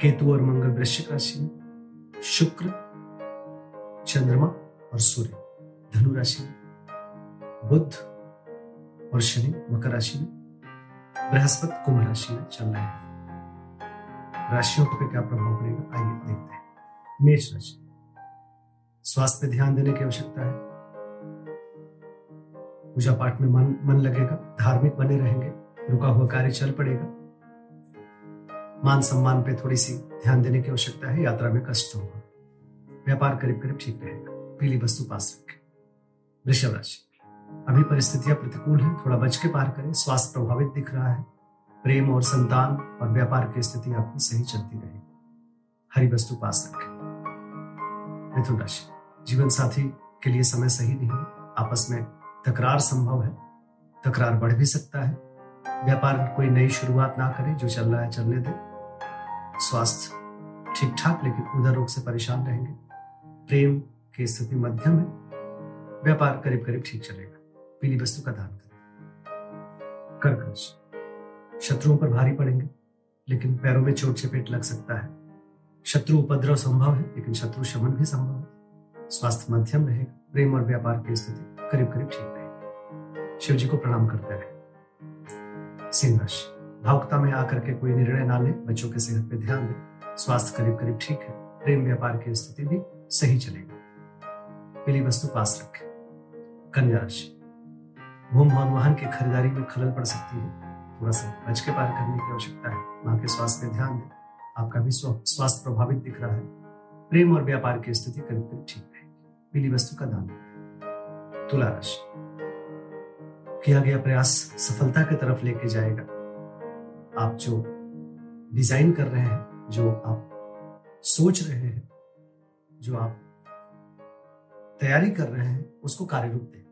केतु और मंगल वृश्चिक राशि में शुक्र, चंद्रमा और सूर्य, धनु राशि में, बुध और शनि मकर राशि में, बृहस्पति कुंभ राशि में चल रहे हैं। राशियों पर क्या प्रभाव पड़ेगा? आइए देखते हैं। मेष राशि। स्वास्थ्य पे ध्यान देने की आवश्यकता है। पूजा पाठ में मन मन लगेगा, धार्मिक बने रहेंगे, रुका हुआ कार्य चल पड़ेगा। मान सम्मान पे थोड़ी सी ध्यान देने की आवश्यकता है, यात्रा में कष्ट होगा। व्यापार करीब करीब ठीक रहेगा। पीली वस्तु पास रखें। वृषभ राशि। अभी परिस्थितियाँ प्रतिकूल हैं, थोड़ा बच के पार करें। स्वास्थ्य प्रभावित दिख रहा है। प्रेम और संतान और व्यापार की स्थिति आपकी सही चलती रहेगी। हरी वस्तु पास रखें। मिथुन राशि। जीवन साथी के लिए समय सही नहीं है। आपस में तकरार संभव है। तकरार बढ़ भी सकता है। व्यापार कोई नई शुरुआत ना करें। जो चल रहा है, चलने दें। स्वास्थ्य ठीक ठाक लेकिन उधर रोग से परेशान रहेंगे। प्रेम की स्थिति मध्यम है। व्यापार करीब करीब ठीक चलेगा। पीली वस्तु का दान करें। कर्क राशि शत्रुओं पर भारी पड़ेंगे, लेकिन पैरों में चोट चपेट लग सकता है। शत्रु उपद्रव संभव है, लेकिन शत्रु शमन भी संभव है। स्वास्थ्य मध्यम रहेगा। प्रेम और व्यापार की स्थिति करीब करीब ठीक रहेगी। शिव जी को प्रणाम करते रहे। सिंह राशि। भावुकता में आकर के कोई निर्णय ना ले, बच्चों के सेहत पे ध्यान दें। स्वास्थ्य करीब करीब ठीक है, प्रेम व्यापार की स्थिति भी सही चलेगा। पीली वस्तु पास रखें। कन्या राशि। भूम भवन वाहन की खरीदारी में खलल पड़ सकती है। थोड़ा सा बच के पार करने की आवश्यकता है। माँ के स्वास्थ्य पे ध्यान दें। आपका भी स्वास्थ्य प्रभावित दिख रहा है। प्रेम और व्यापार की स्थिति करीब करीब ठीक रहेगी। पीली वस्तु का दान। तुला राशि। किया गया प्रयास सफलता की तरफ़ लेके जाएगा। आप जो डिज़ाइन कर रहे हैं, जो आप सोच रहे हैं, जो आप तैयारी कर रहे हैं, उसको कार्य रूप दें।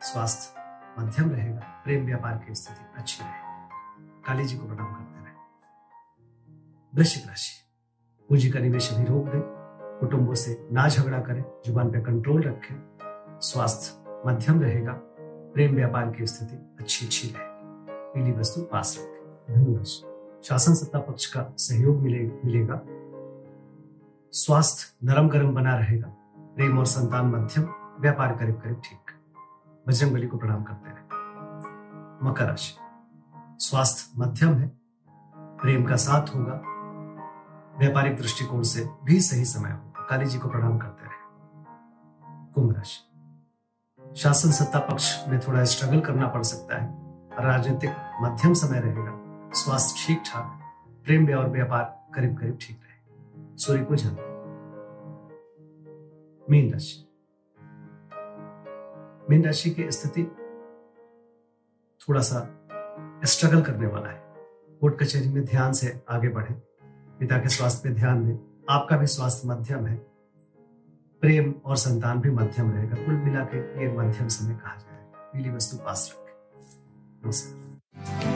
स्वास्थ्य मध्यम रहेगा, प्रेम व्यापार की स्थिति अच्छी रहेगी। काली जी को प्रणाम करते रहे। वृश्चिक राशि, पूंजी का निवेश अभी रोक दें, कुटुंबों से ना झगड़ा करें, ज़ुबान पे कंट्रोल रखें, स्वास्थ्य मध्यम रहेगा, प्रेम व्यापार की स्थिति अच्छी अच्छी रहेगी। पीली वस्तु पास रखें। धनुराशि शासन, सत्ता पक्ष का सहयोग मिले, मिलेगा। स्वास्थ्य नरम गरम बना रहेगा। प्रेम और संतान मध्यम, व्यापार करीब करीब ठीक। बजरंग बली को प्रणाम करते रहे मकर राशि। स्वास्थ्य मध्यम है। प्रेम का साथ होगा। व्यापारिक दृष्टिकोण से भी सही समय होगा। काली जी को प्रणाम करते रहे कुंभ राशि। शासन, सत्ता पक्ष में थोड़ा स्ट्रगल करना पड़ सकता है। राजनीतिक मध्यम समय रहेगा। स्वास्थ्य ठीक ठाक, प्रेम और व्यापार करीब करीब ठीक रहे। सूर्य को जल मीन राशि। मीन राशि की स्थिति थोड़ा सा स्ट्रगल करने वाला है। कोर्ट कचहरी में ध्यान से आगे बढ़े। पिता के स्वास्थ्य पे ध्यान दें। आपका भी स्वास्थ्य मध्यम है। प्रेम और संतान भी मध्यम रहेगा। कुल मिला के ये मध्यम समय कहा जाएगा पीली वस्तु पास रखें। नमस्कार।